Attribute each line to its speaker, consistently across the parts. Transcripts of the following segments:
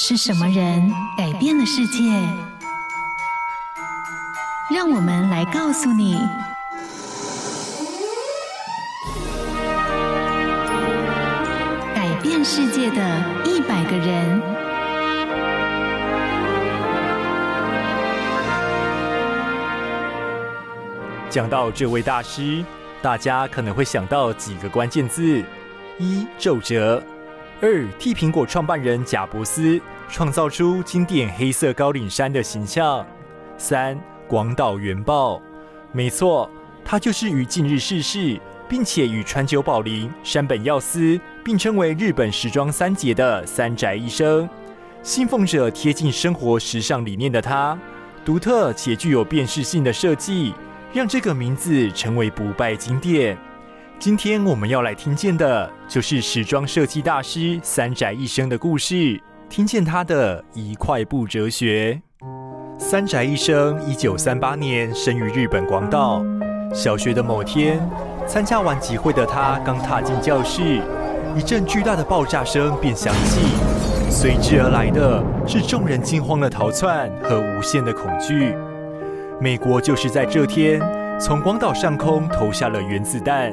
Speaker 1: 是什么人改变了世界？让我们来告诉你：改变世界的一百个人。
Speaker 2: 讲到这位大师，大家可能会想到几个关键字：一、皱褶。二、替苹果创办人贾伯斯创造出经典黑色高领衫的形象。三、广岛原爆，没错，他就是于近日逝世，并且与川久保玲、山本耀司并称为日本时装三杰的三宅一生。信奉着贴近生活时尚理念的他，独特且具有辨识性的设计，让这个名字成为不败经典。今天我们要来听见的，就是时装设计大师三宅一生的故事，听见他的一块布哲学。三宅一生一九三八年生于日本广岛。小学的某天，参加完集会的他刚踏进教室，一阵巨大的爆炸声便响起，随之而来的是众人惊慌的逃窜和无限的恐惧。美国就是在这天，从广岛上空投下了原子弹。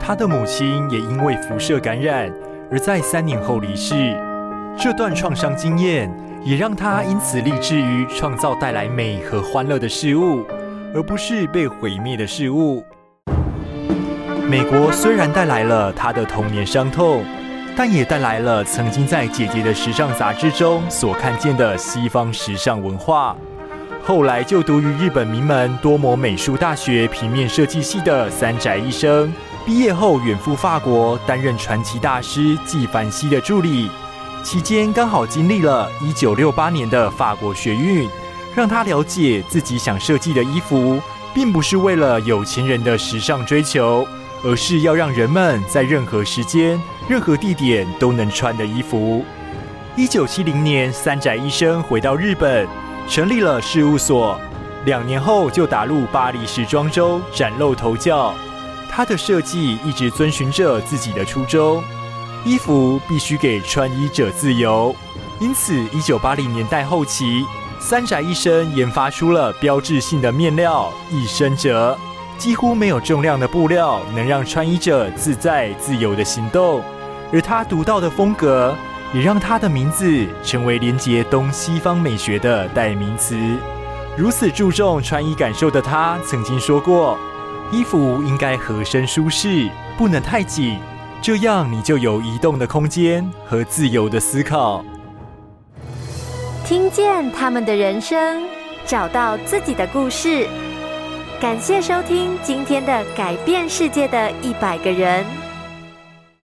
Speaker 2: 他的母亲也因为辐射感染而在三年后离世。这段创伤经验也让他因此立志于创造带来美和欢乐的事物，而不是被毁灭的事物。美国虽然带来了他的童年伤痛，但也带来了曾经在姐姐的时尚杂志中所看见的西方时尚文化。后来就读于日本名门多摩美术大学平面设计系的三宅一生。毕业后远赴法国担任传奇大师纪梵希的助理，期间刚好经历了一九六八年的法国学运，让他了解自己想设计的衣服，并不是为了有钱人的时尚追求，而是要让人们在任何时间、任何地点都能穿的衣服。一九七零年，三宅一生回到日本，成立了事务所，两年后就打入巴黎时装周，崭露头角。他的设计一直遵循着自己的初衷，衣服必须给穿衣者自由。因此，一九八零年代后期，三宅一生研发出了标志性的面料——一生折。几乎没有重量的布料，能让穿衣者自在自由的行动。而他独到的风格，也让他的名字成为连接东西方美学的代名词。如此注重穿衣感受的他，曾经说过。衣服应该合身舒适，不能太紧，这样你就有移动的空间和自由的思考。
Speaker 3: 听见他们的人生，找到自己的故事。感谢收听今天的改变世界的一百个人。